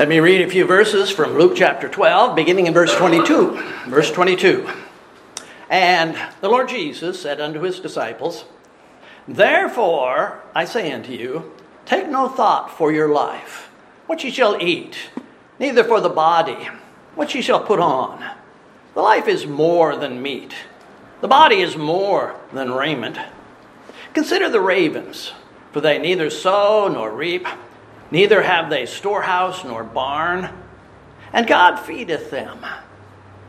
Let me read a few verses from Luke chapter 12, beginning in verse 22. Verse 22. And the Lord Jesus said unto his disciples, Therefore I say unto you, take no thought for your life, what ye shall eat, neither for the body, what ye shall put on. The life is more than meat, the body is more than raiment. Consider the ravens, for they neither sow nor reap, neither have they storehouse nor barn, and God feedeth them.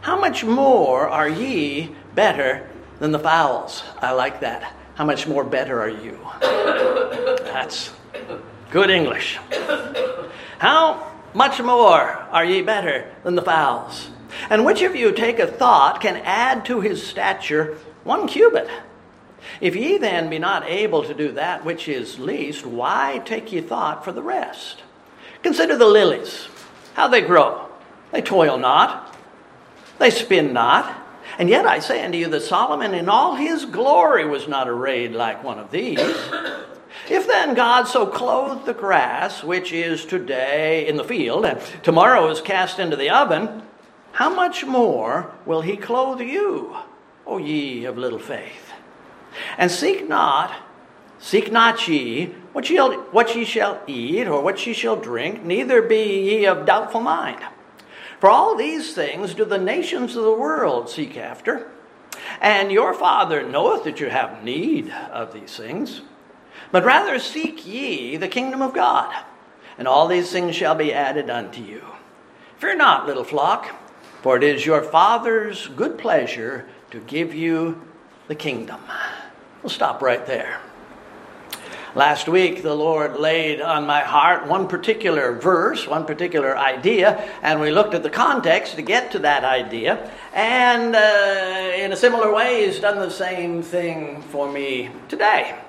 How much more are ye better than the fowls? I like that. How much more better are you? That's good English. How much more are ye better than the fowls? And which of you take a thought can add to his stature one cubit? If ye then be not able to do that which is least, why take ye thought for the rest? Consider the lilies, how they grow. They toil not, they spin not. And yet I say unto you that Solomon in all his glory was not arrayed like one of these. If then God so clothed the grass, which is today in the field, and tomorrow is cast into the oven, how much more will he clothe you, O ye of little faith? And seek not, seek not ye what ye, what ye shall eat, or what ye shall drink, neither be ye of doubtful mind. For all these things do the nations of the world seek after. And your Father knoweth that you have need of these things. But rather seek ye the kingdom of God, and all these things shall be added unto you. Fear not, little flock, for it is your Father's good pleasure to give you the kingdom. We'll stop right there. Last week, the Lord laid on my heart one particular verse, one particular idea, and we looked at the context to get to that idea. And uh, in a similar way, He's done the same thing for me today.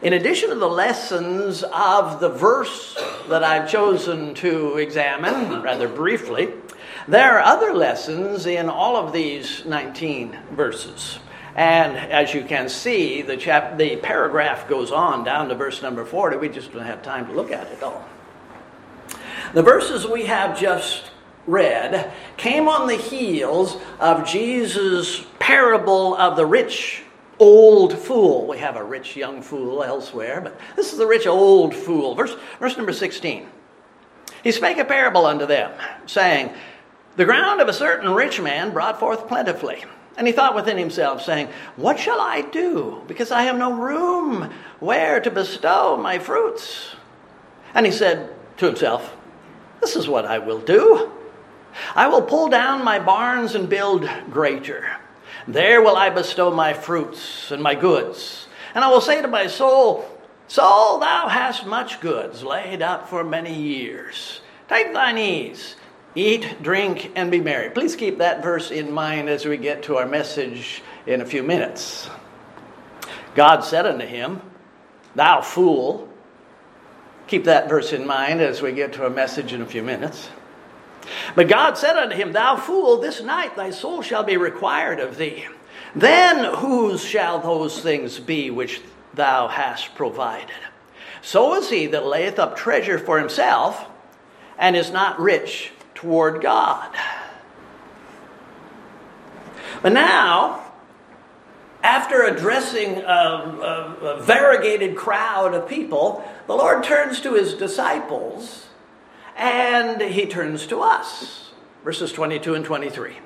In addition to the lessons of the verse that I've chosen to examine rather briefly, there are other lessons in all of these 19 verses. And as you can see, the, chap- the paragraph goes on down to verse number 40. We just don't have time to look at it all. The verses we have just read came on the heels of Jesus' parable of the rich old fool. We have a rich young fool elsewhere, but this is the rich old fool. Verse, verse number 16. He spake a parable unto them, saying, The ground of a certain rich man brought forth plentifully. And he thought within himself, saying, What shall I do? Because I have no room where to bestow my fruits. And he said to himself, This is what I will do. I will pull down my barns and build greater. There will I bestow my fruits and my goods. And I will say to my soul, Soul, thou hast much goods laid up for many years. Take thine ease Eat, drink, and be merry. Please keep that verse in mind as we get to our message in a few minutes. God said unto him, Thou fool. Keep that verse in mind as we get to our message in a few minutes. But God said unto him, Thou fool, this night thy soul shall be required of thee. Then whose shall those things be which thou hast provided? So is he that layeth up treasure for himself and is not rich toward God. But now, after addressing a, a, a, variegated crowd of people, the Lord turns to his disciples and he turns to us. Verses 22 and 23.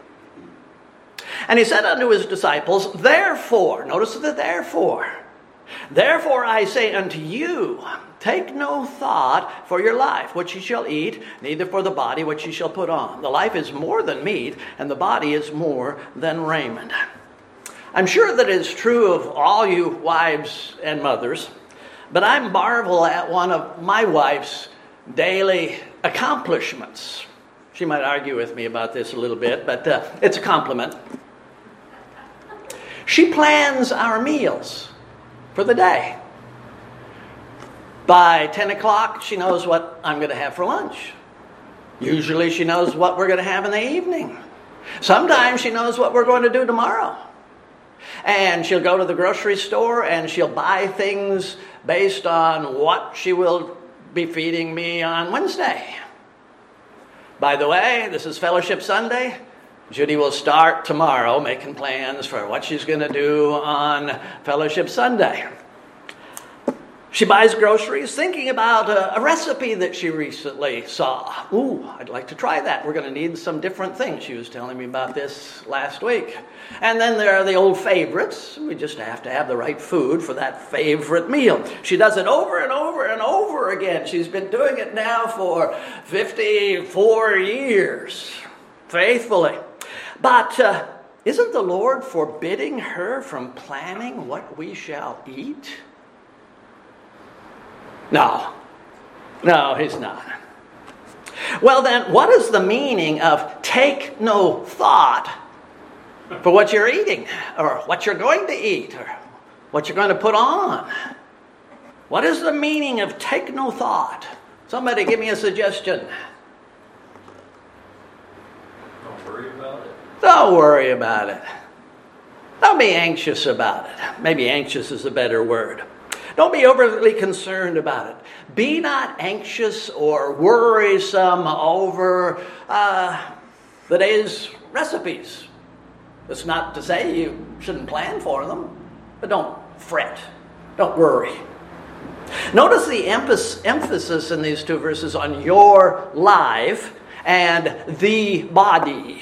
And he said unto his disciples, Therefore, notice the therefore. Therefore I say unto you, Take no thought for your life, what ye shall eat, neither for the body, what ye shall put on. The life is more than meat, and the body is more than raiment. I'm sure that is true of all you wives and mothers, but I marvel at one of my wife's daily accomplishments. She might argue with me about this a little bit, but uh, it's a compliment. She plans our meals for the day. By 10 o'clock, she knows what I'm going to have for lunch. Usually, she knows what we're going to have in the evening. Sometimes she knows what we're going to do tomorrow. And she'll go to the grocery store and she'll buy things based on what she will be feeding me on Wednesday. By the way, this is Fellowship Sunday. Judy will start tomorrow making plans for what she's going to do on Fellowship Sunday. She buys groceries thinking about a, a, recipe that she recently saw. Ooh, I'd like to try that. We're going to need some different things. She was telling me about this last week. And then there are the old favorites. We just have to have the right food for that favorite meal. She does it over and over and over again. She's been doing it now for 54 years, faithfully. But uh, isn't the Lord forbidding her from planning what we shall eat? No. No, he's not. Well, then, what is the meaning of take no thought for what you're eating, or what you're going to eat, or what you're going to put on? What is the meaning of take no thought? Somebody give me a suggestion. Don't worry about it. Don't worry about it. Don't be anxious about it. Maybe anxious is a better word. Don't be overly concerned about it. Be not anxious or worrisome over uh, the day's recipes. It's not to say you shouldn't plan for them, but don't fret. Don't worry. Notice the emphasis in these two verses on your life and the body.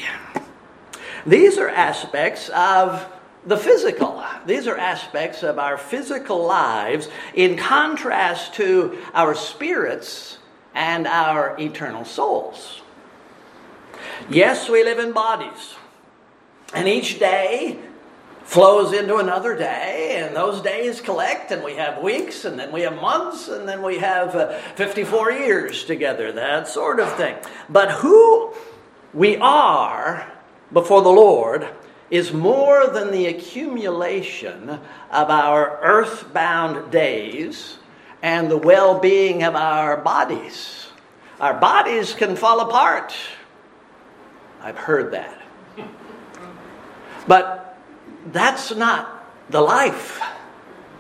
These are aspects of the physical. These are aspects of our physical lives in contrast to our spirits and our eternal souls. Yes, we live in bodies, and each day flows into another day, and those days collect, and we have weeks, and then we have months, and then we have uh, 54 years together, that sort of thing. But who we are before the Lord is more than the accumulation of our earthbound days and the well being of our bodies. Our bodies can fall apart. I've heard that. But that's not the life.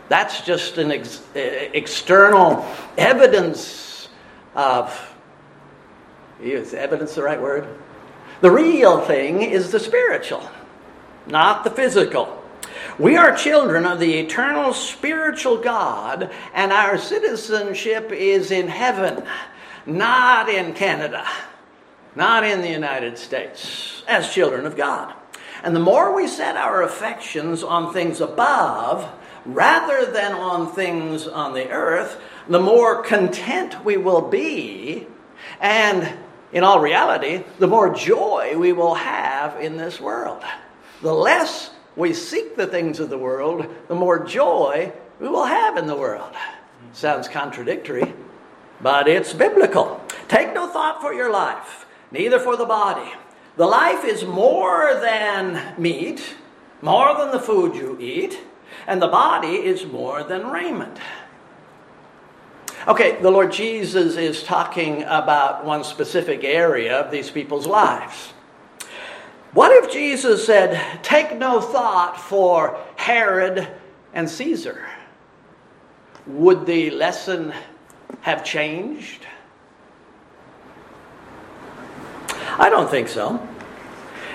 That's just an ex- external evidence of. Is evidence the right word? The real thing is the spiritual not the physical. We are children of the eternal spiritual God, and our citizenship is in heaven, not in Canada, not in the United States, as children of God. And the more we set our affections on things above rather than on things on the earth, the more content we will be, and in all reality, the more joy we will have in this world. The less we seek the things of the world, the more joy we will have in the world. Sounds contradictory, but it's biblical. Take no thought for your life, neither for the body. The life is more than meat, more than the food you eat, and the body is more than raiment. Okay, the Lord Jesus is talking about one specific area of these people's lives. What if Jesus said, Take no thought for Herod and Caesar? Would the lesson have changed? I don't think so.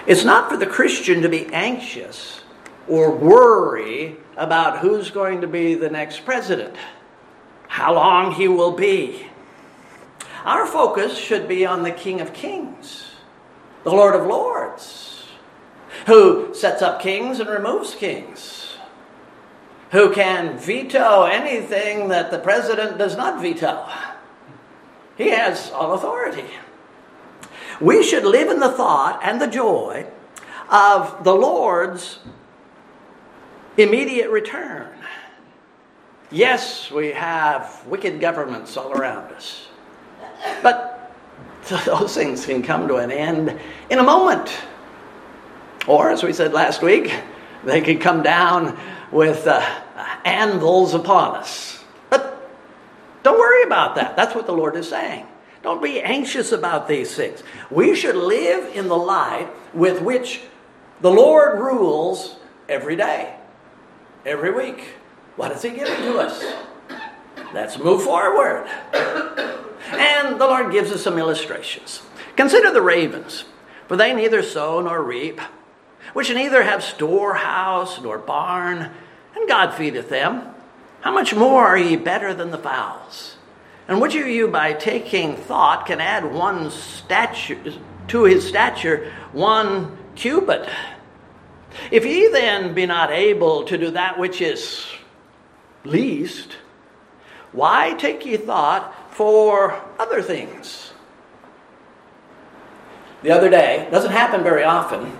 It's not for the Christian to be anxious or worry about who's going to be the next president, how long he will be. Our focus should be on the King of Kings, the Lord of Lords who sets up kings and removes kings, who can veto anything that the president does not veto. He has all authority. We should live in the thought and the joy of the Lord's immediate return. Yes, we have wicked governments all around us, but those things can come to an end in a moment. Or, as we said last week, they could come down with uh, anvils upon us. But don't worry about that. That's what the Lord is saying. Don't be anxious about these things. We should live in the light with which the Lord rules every day, every week. What He given to us? Let's move forward. And the Lord gives us some illustrations. Consider the ravens, for they neither sow nor reap, which neither have storehouse nor barn, and God feedeth them. How much more are ye better than the fowls? And which of you, by taking thought, can add one stature to his stature one cubit? If ye then be not able to do that which is least, why take ye thought for other things? The other day, doesn't happen very often,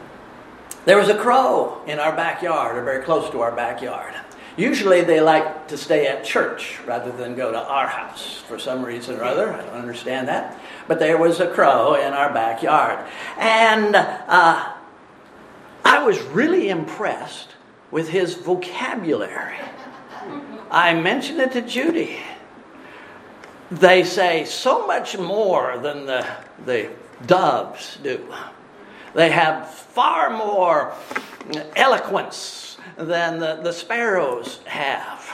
there was a crow in our backyard, or very close to our backyard. Usually they like to stay at church rather than go to our house for some reason or other. I don't understand that. But there was a crow in our backyard. And uh, I was really impressed with his vocabulary. I mentioned it to Judy. They say so much more than the, the doves do. They have far more eloquence than the, the sparrows have.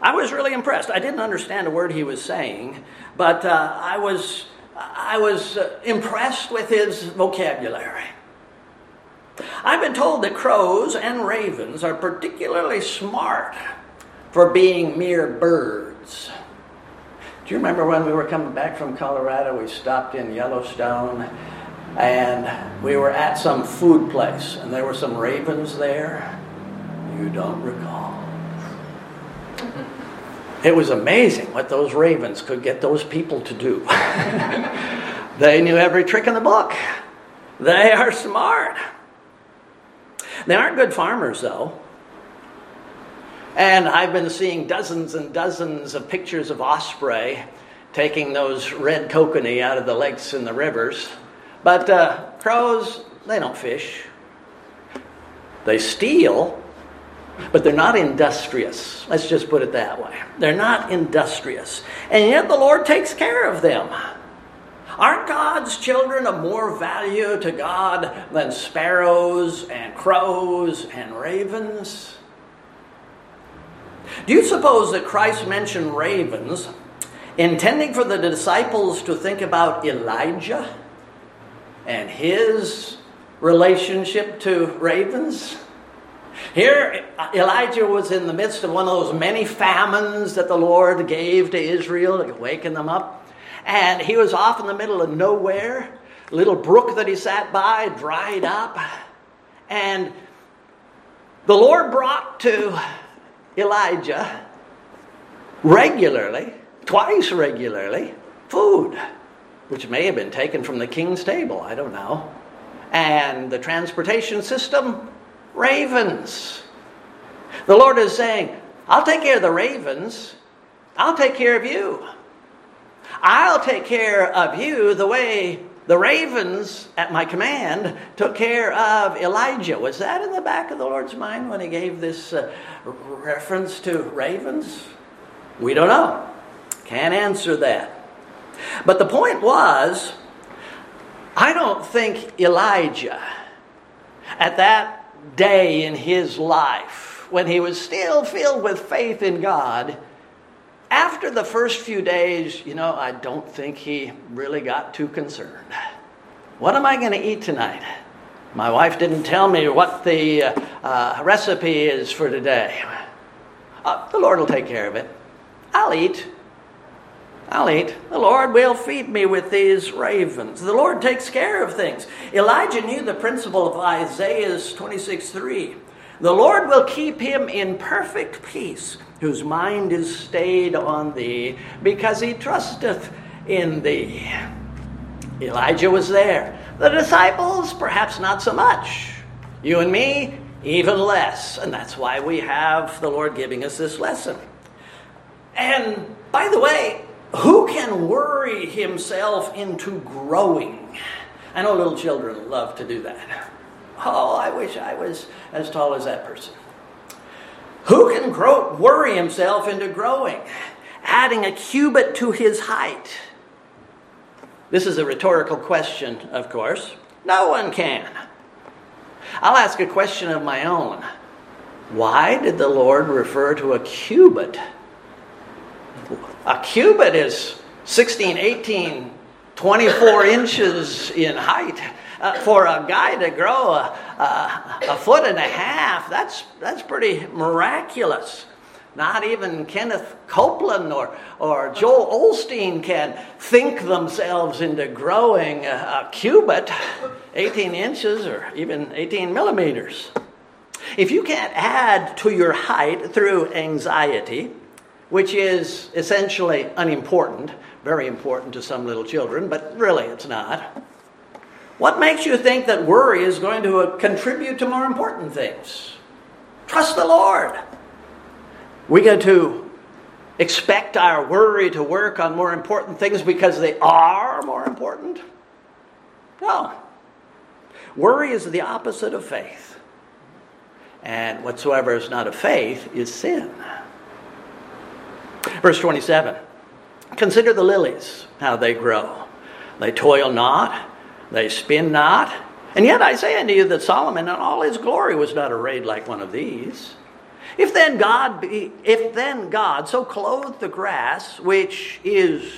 I was really impressed. I didn't understand a word he was saying, but uh, I was, I was uh, impressed with his vocabulary. I've been told that crows and ravens are particularly smart for being mere birds. Do you remember when we were coming back from Colorado? We stopped in Yellowstone and we were at some food place, and there were some ravens there. You don't recall. It was amazing what those ravens could get those people to do. they knew every trick in the book. They are smart. They aren't good farmers, though. And I've been seeing dozens and dozens of pictures of osprey taking those red kokanee out of the lakes and the rivers. But uh, crows, they don't fish. They steal, but they're not industrious. Let's just put it that way. They're not industrious. And yet the Lord takes care of them. Aren't God's children of more value to God than sparrows and crows and ravens? Do you suppose that Christ mentioned ravens intending for the disciples to think about Elijah and his relationship to ravens? Here, Elijah was in the midst of one of those many famines that the Lord gave to Israel to waken them up. And he was off in the middle of nowhere. A little brook that he sat by dried up. And the Lord brought to Elijah regularly, twice regularly, food, which may have been taken from the king's table, I don't know. And the transportation system, ravens. The Lord is saying, I'll take care of the ravens, I'll take care of you. I'll take care of you the way the ravens at my command took care of Elijah. Was that in the back of the Lord's mind when he gave this uh, reference to ravens? We don't know. Can't answer that. But the point was, I don't think Elijah, at that day in his life, when he was still filled with faith in God, after the first few days, you know, I don't think he really got too concerned. What am I going to eat tonight? My wife didn't tell me what the uh, uh, recipe is for today. Uh, the Lord will take care of it. I'll eat. I'll eat. The Lord will feed me with these ravens. The Lord takes care of things. Elijah knew the principle of Isaiah's 26 3. The Lord will keep him in perfect peace, whose mind is stayed on thee, because he trusteth in thee. Elijah was there. The disciples, perhaps not so much. You and me, even less. And that's why we have the Lord giving us this lesson. And by the way, who can worry himself into growing? I know little children love to do that. Oh, I wish I was as tall as that person. Who can grow, worry himself into growing, adding a cubit to his height? This is a rhetorical question, of course. No one can. I'll ask a question of my own. Why did the Lord refer to a cubit? A cubit is 16, 18 24 inches in height. Uh, for a guy to grow a, a, a, foot and a half, that's, that's pretty miraculous. Not even Kenneth Copeland or, or Joel Osteen can think themselves into growing a, a cubit, 18 inches or even 18 millimeters. If you can't add to your height through anxiety, which is essentially unimportant, very important to some little children, but really it's not. What makes you think that worry is going to uh, contribute to more important things? Trust the Lord. We get to expect our worry to work on more important things because they are more important? No. Worry is the opposite of faith. And whatsoever is not of faith is sin. Verse 27 Consider the lilies, how they grow. They toil not, they spin not. And yet I say unto you that Solomon in all his glory was not arrayed like one of these. If then God be, if then God so clothed the grass, which is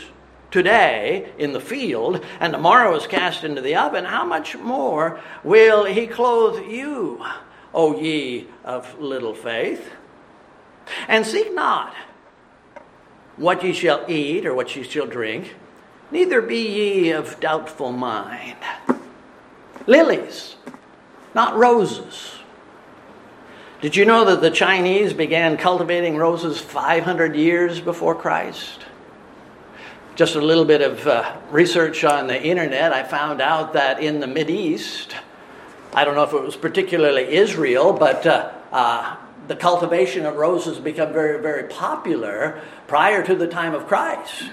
today in the field, and tomorrow is cast into the oven, how much more will he clothe you, O ye of little faith? And seek not what ye shall eat or what ye shall drink, neither be ye of doubtful mind. Lilies, not roses. Did you know that the Chinese began cultivating roses 500 years before Christ? Just a little bit of uh, research on the internet, I found out that in the Mid East, I don't know if it was particularly Israel, but uh, uh, the cultivation of roses became very, very popular prior to the time of Christ.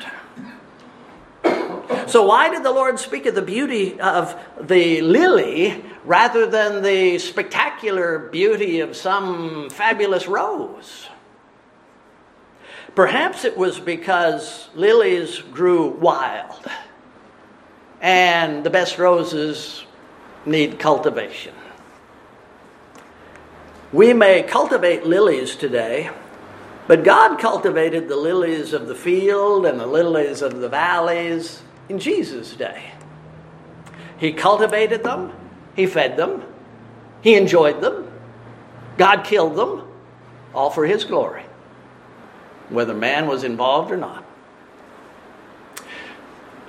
So, why did the Lord speak of the beauty of the lily rather than the spectacular beauty of some fabulous rose? Perhaps it was because lilies grew wild, and the best roses need cultivation. We may cultivate lilies today, but God cultivated the lilies of the field and the lilies of the valleys in Jesus' day. He cultivated them, He fed them, He enjoyed them, God killed them, all for His glory, whether man was involved or not.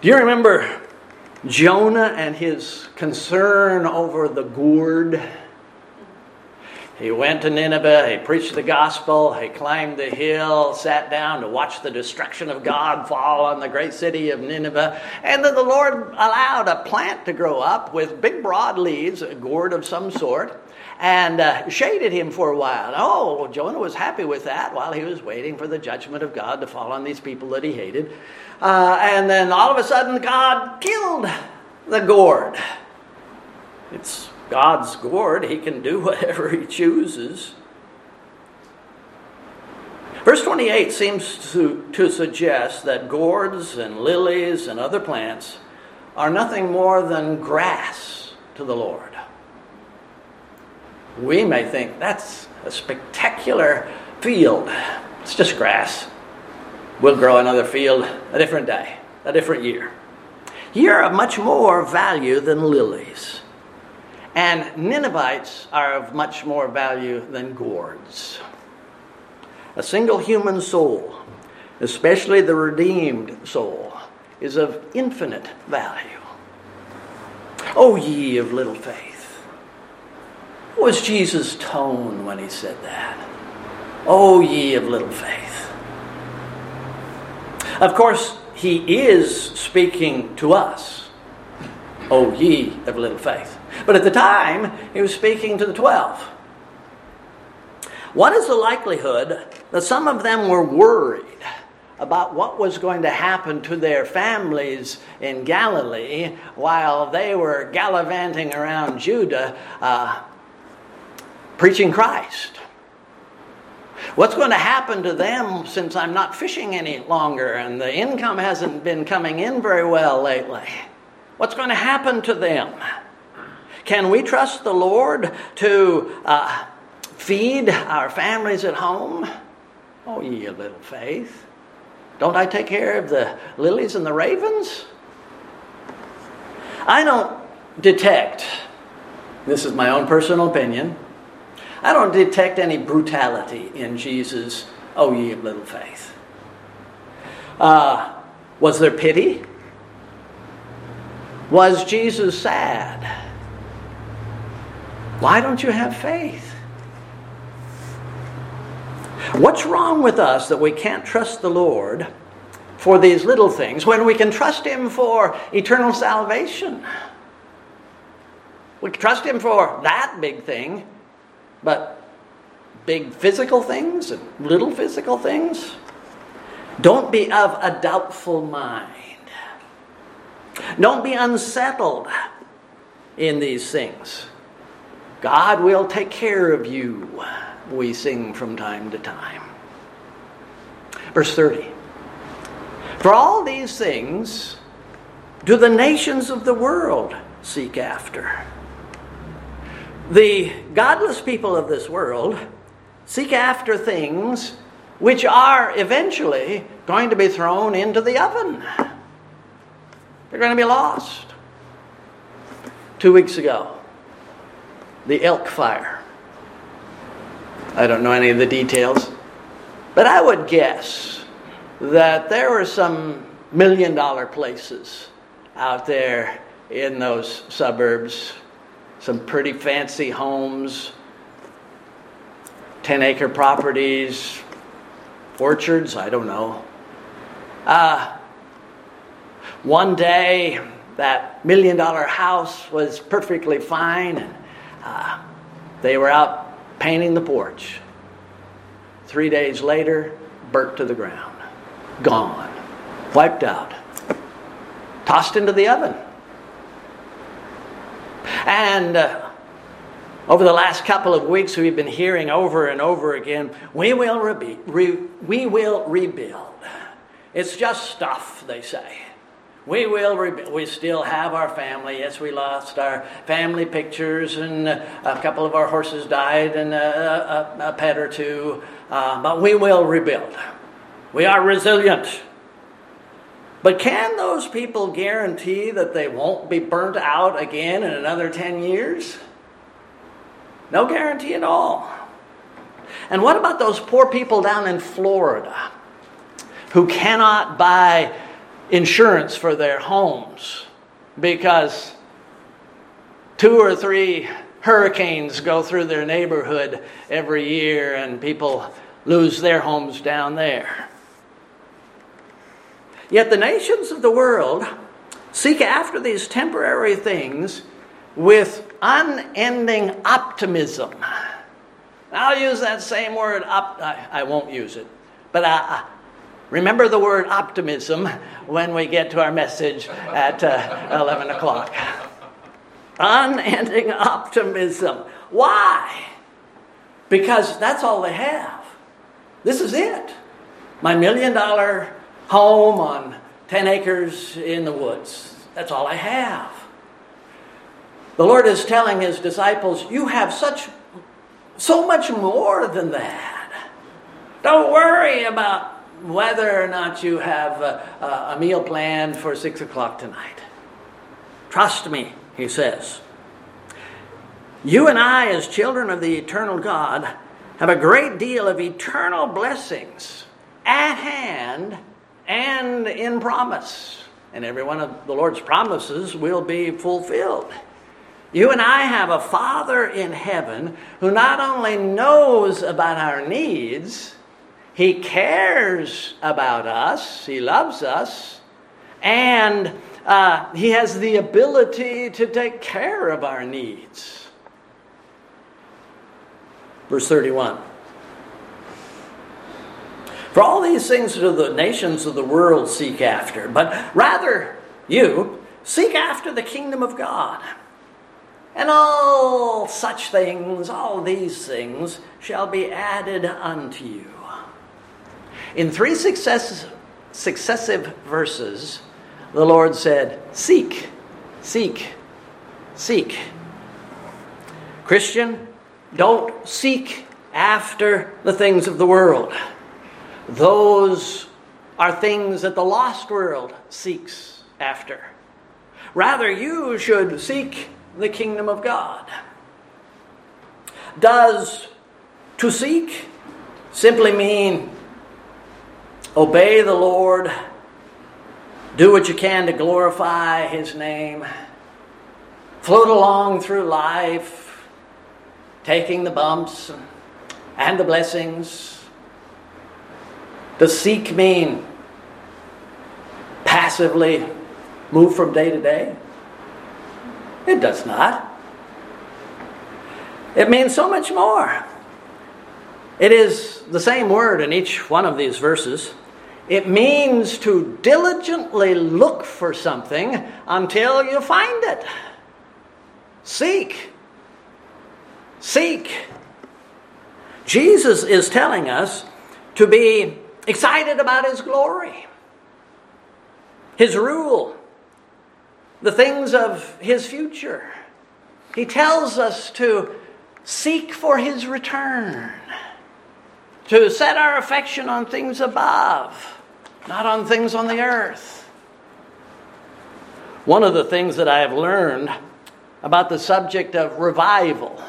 Do you remember Jonah and his concern over the gourd? He went to Nineveh, he preached the gospel, he climbed the hill, sat down to watch the destruction of God fall on the great city of Nineveh. And then the Lord allowed a plant to grow up with big, broad leaves, a gourd of some sort, and uh, shaded him for a while. Oh, Jonah was happy with that while he was waiting for the judgment of God to fall on these people that he hated. Uh, and then all of a sudden, God killed the gourd. It's God's gourd, he can do whatever he chooses. Verse 28 seems to, to suggest that gourds and lilies and other plants are nothing more than grass to the Lord. We may think that's a spectacular field. It's just grass. We'll grow another field a different day, a different year. You're of much more value than lilies. And Ninevites are of much more value than gourds. A single human soul, especially the redeemed soul, is of infinite value. O ye of little faith. What was Jesus' tone when he said that? O ye of little faith. Of course, he is speaking to us. O ye of little faith. But at the time, he was speaking to the 12. What is the likelihood that some of them were worried about what was going to happen to their families in Galilee while they were gallivanting around Judah uh, preaching Christ? What's going to happen to them since I'm not fishing any longer and the income hasn't been coming in very well lately? What's going to happen to them? Can we trust the Lord to uh, feed our families at home? Oh, ye little faith. Don't I take care of the lilies and the ravens? I don't detect, this is my own personal opinion, I don't detect any brutality in Jesus' Oh, ye of little faith. Uh, was there pity? Was Jesus sad? Why don't you have faith? What's wrong with us that we can't trust the Lord for these little things when we can trust Him for eternal salvation? We can trust Him for that big thing, but big physical things and little physical things? Don't be of a doubtful mind. Don't be unsettled in these things. God will take care of you, we sing from time to time. Verse 30 For all these things do the nations of the world seek after. The godless people of this world seek after things which are eventually going to be thrown into the oven. They're going to be lost. Two weeks ago, the elk fire. I don't know any of the details, but I would guess that there were some million dollar places out there in those suburbs, some pretty fancy homes, 10 acre properties, orchards, I don't know. Uh, one day, that million dollar house was perfectly fine, they were out painting the porch. Three days later, burnt to the ground, gone, wiped out, tossed into the oven. And uh, over the last couple of weeks, we've been hearing over and over again we will, re- re- we will rebuild. It's just stuff, they say. We will rebuild. We still have our family. Yes, we lost our family pictures, and a couple of our horses died, and a, a, a pet or two. Uh, but we will rebuild. We are resilient. But can those people guarantee that they won't be burnt out again in another 10 years? No guarantee at all. And what about those poor people down in Florida who cannot buy insurance for their homes because two or three hurricanes go through their neighborhood every year and people lose their homes down there? Yet the nations of the world seek after these temporary things with unending optimism. I'll use that same word, op- I, I won't use it, but I, remember the word optimism when we get to our message at uh, 11 o'clock. Unending optimism. Why? Because that's all they have. This is it. My million dollar home on 10 acres in the woods. That's all I have. The Lord is telling his disciples, You have such so much more than that. Don't worry about whether or not you have a, a meal planned for six o'clock tonight. Trust me, he says. You and I, as children of the eternal God, have a great deal of eternal blessings at hand and in promise. And every one of the Lord's promises will be fulfilled. You and I have a Father in heaven who not only knows about our needs, He cares about us, He loves us, and uh, He has the ability to take care of our needs. Verse 31. For all these things do the nations of the world seek after, but rather you seek after the kingdom of God and all such things, all these things, shall be added unto you. In three successive, successive verses, the Lord said, Seek, seek, seek. Christian, don't seek after the things of the world. Those are things that the lost world seeks after. Rather, you should seek the kingdom of God. Does to seek simply mean obey the Lord, do what you can to glorify His name, float along through life, taking the bumps and the blessings? Does seek mean passively move from day to day? It does not. It means so much more. It is the same word in each one of these verses. It means to diligently look for something until you find it. Seek. Seek. Jesus is telling us to be excited about His glory, His rule, the things of His future. He tells us to seek for His return, to set our affection on things above, not on things on the earth. One of the things that I have learned about the subject of revival,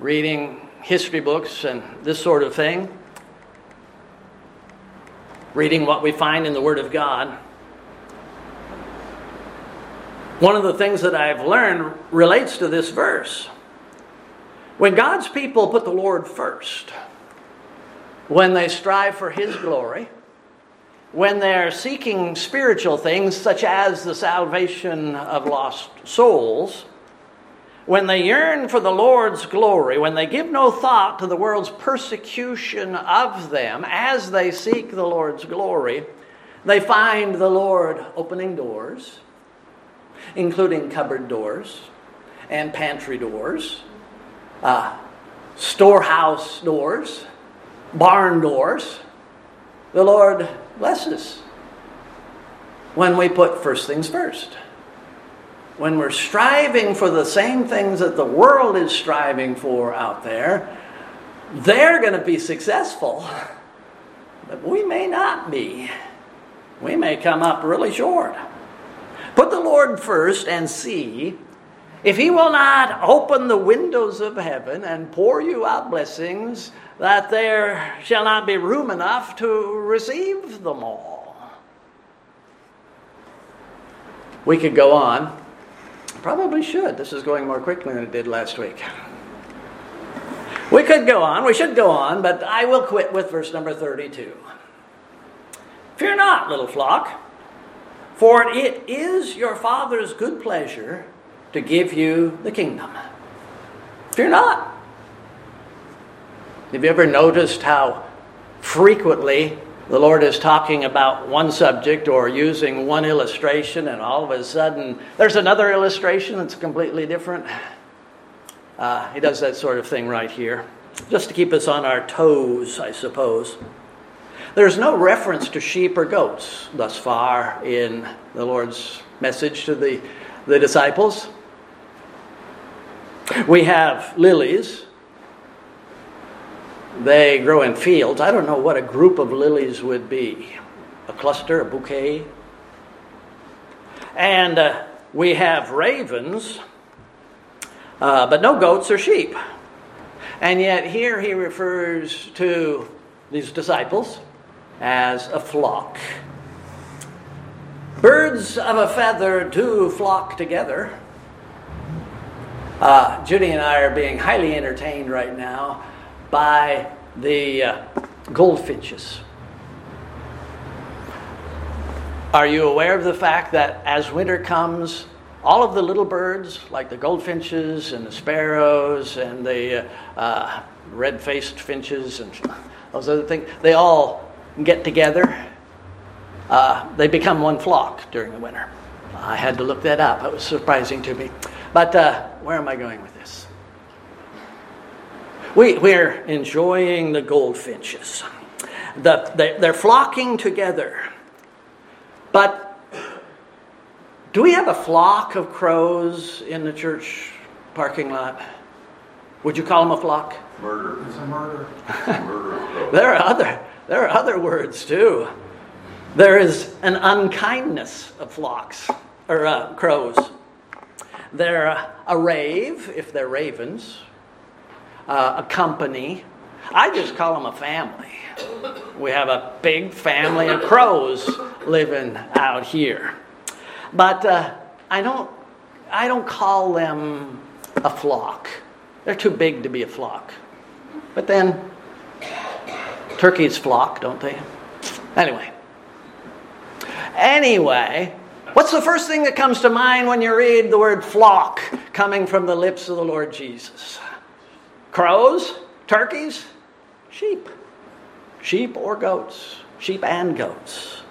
reading history books and this sort of thing, reading what we find in the Word of God. One of the things that I've learned relates to this verse. When God's people put the Lord first, when they strive for His glory, when they're seeking spiritual things such as the salvation of lost souls, when they yearn for the Lord's glory, when they give no thought to the world's persecution of them as they seek the Lord's glory, they find the Lord opening doors, including cupboard doors and pantry doors, uh, storehouse doors, barn doors. The Lord blesses when we put first things first when we're striving for the same things that the world is striving for out there, they're going to be successful. But we may not be. We may come up really short. Put the Lord first and see if He will not open the windows of heaven and pour you out blessings that there shall not be room enough to receive them all. We could go on. Probably should. This is going more quickly than it did last week. We could go on, we should go on, but I will quit with verse number 32. Fear not, little flock, for it is your Father's good pleasure to give you the kingdom. Fear not. Have you ever noticed how frequently the Lord is talking about one subject or using one illustration, and all of a sudden there's another illustration that's completely different. Uh, he does that sort of thing right here, just to keep us on our toes, I suppose. There's no reference to sheep or goats thus far in the Lord's message to the, the disciples. We have lilies, they grow in fields. I don't know what a group of lilies would be a cluster, a bouquet. And uh, we have ravens, uh, but no goats or sheep. And yet, here he refers to these disciples as a flock. Birds of a feather do flock together. Uh, Judy and I are being highly entertained right now by the uh, goldfinches. Are you aware of the fact that as winter comes, all of the little birds, like the goldfinches and the sparrows and the uh, uh, red faced finches and those other things, they all get together. Uh, they become one flock during the winter. I had to look that up. It was surprising to me. But uh, where am I going with this? We, we're enjoying the goldfinches. The, they, they're flocking together. But do we have a flock of crows in the church parking lot? Would you call them a flock? Murder. It's a murder. Murder of crows. There are other, there are other words too. There is an unkindness of flocks. or uh, crows. They're a rave, if they're ravens, uh, a company. I just call them a family. We have a big family of crows living out here. But uh, I, don't, I don't call them a flock. They're too big to be a flock. But then, turkeys flock, don't they? Anyway. Anyway, what's the first thing that comes to mind when you read the word flock coming from the lips of the Lord Jesus? Crows? Turkeys? Sheep. Sheep or goats? Sheep and goats.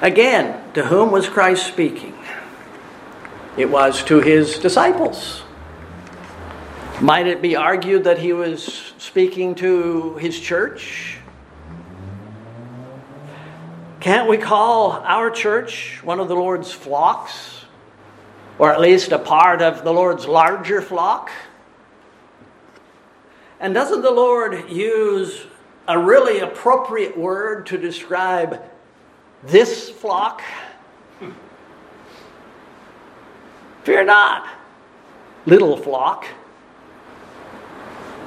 Again, to whom was Christ speaking? It was to his disciples. Might it be argued that he was speaking to his church? Can't we call our church one of the Lord's flocks? Or at least a part of the Lord's larger flock? And doesn't the Lord use a really appropriate word to describe this flock? Fear not, little flock.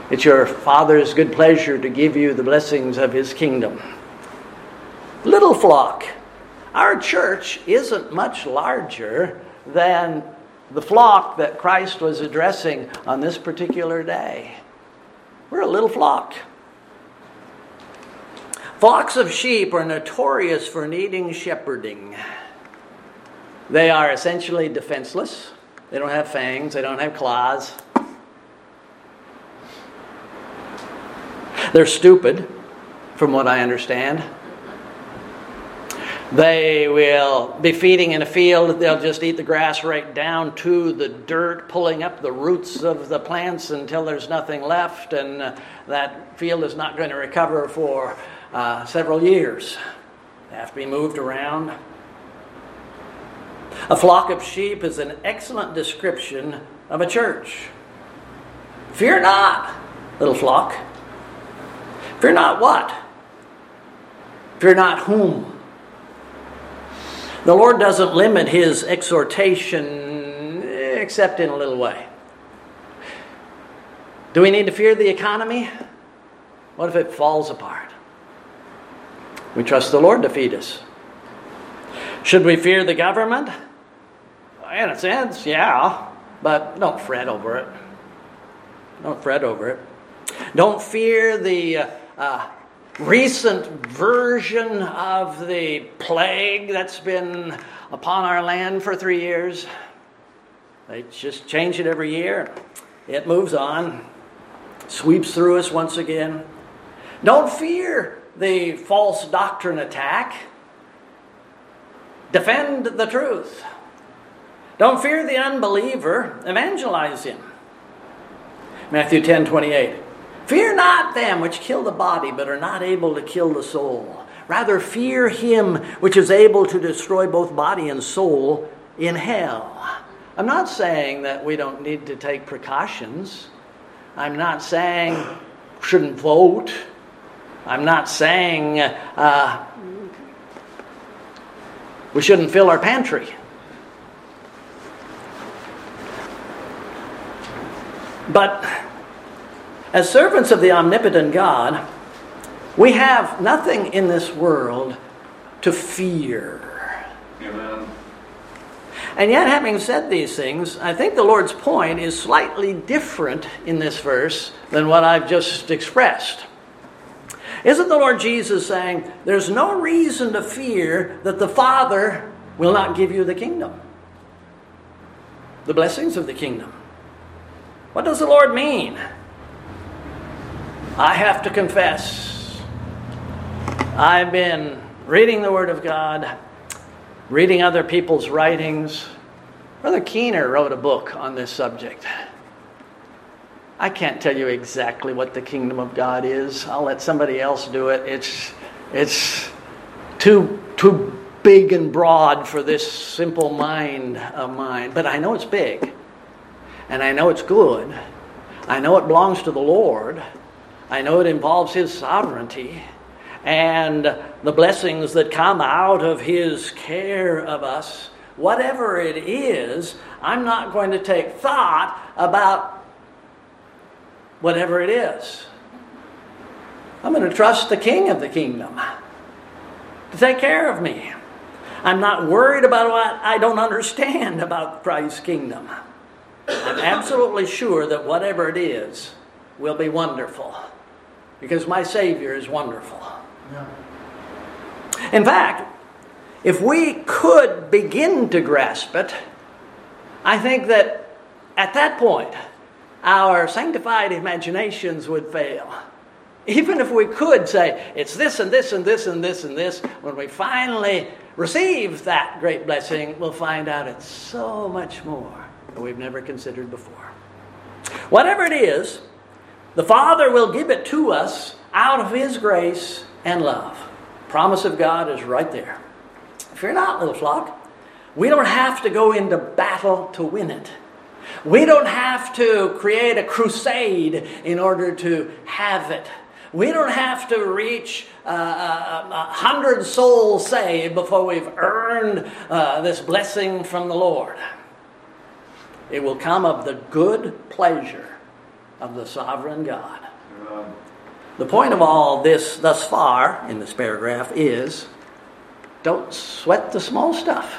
It's your Father's good pleasure to give you the blessings of His kingdom. Little flock. Our church isn't much larger than the flock that Christ was addressing on this particular day. We're a little flock. Flocks of sheep are notorious for needing shepherding. They are essentially defenseless. They don't have fangs, they don't have claws. They're stupid, from what I understand. They will be feeding in a field, they'll just eat the grass right down to the dirt, pulling up the roots of the plants until there's nothing left, and uh, that field is not going to recover for uh, several years. They have to be moved around. A flock of sheep is an excellent description of a church. Fear not, little flock. Fear not what? Fear not whom? The Lord doesn't limit his exhortation except in a little way. Do we need to fear the economy? What if it falls apart? We trust the Lord to feed us. Should we fear the government? In a sense, yeah, but don't fret over it. Don't fret over it. Don't fear the uh, uh, recent version of the plague that's been upon our land for three years. They just change it every year. It moves on, sweeps through us once again. Don't fear the false doctrine attack. Defend the truth. Don't fear the unbeliever, evangelize him. Matthew 10 28. Fear not them which kill the body, but are not able to kill the soul. Rather, fear him which is able to destroy both body and soul in hell. I'm not saying that we don't need to take precautions. I'm not saying shouldn't vote. I'm not saying uh, we shouldn't fill our pantry. But as servants of the omnipotent God, we have nothing in this world to fear. Amen. And yet, having said these things, I think the Lord's point is slightly different in this verse than what I've just expressed. Isn't the Lord Jesus saying, There's no reason to fear that the Father will not give you the kingdom? The blessings of the kingdom. What does the Lord mean? I have to confess, I've been reading the Word of God, reading other people's writings. Brother Keener wrote a book on this subject. I can't tell you exactly what the kingdom of God is. I'll let somebody else do it. It's, it's too, too big and broad for this simple mind of mine. But I know it's big, and I know it's good. I know it belongs to the Lord. I know it involves His sovereignty, and the blessings that come out of His care of us, whatever it is, I'm not going to take thought about whatever it is. I'm going to trust the King of the kingdom to take care of me. I'm not worried about what I don't understand about Christ's kingdom. I'm absolutely sure that whatever it is will be wonderful because my Savior is wonderful. Yeah. In fact, if we could begin to grasp it, I think that at that point, our sanctified imaginations would fail. Even if we could say, it's this and this and this and this and this, when we finally receive that great blessing, we'll find out it's so much more that we've never considered before. Whatever it is, the Father will give it to us out of His grace and love. Promise of God is right there. Fear not, little flock. We don't have to go into battle to win it. We don't have to create a crusade in order to have it. We don't have to reach uh, uh, a hundred souls saved before we've earned uh, this blessing from the Lord. It will come of the good pleasure of the sovereign God. The point of all this thus far in this paragraph is don't sweat the small stuff.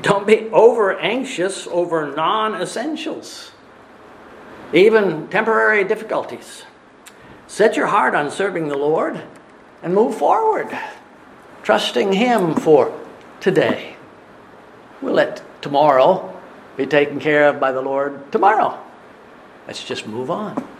Don't be over anxious over non essentials, even temporary difficulties. Set your heart on serving the Lord and move forward, trusting Him for today. We'll let tomorrow be taken care of by the Lord tomorrow. Let's just move on.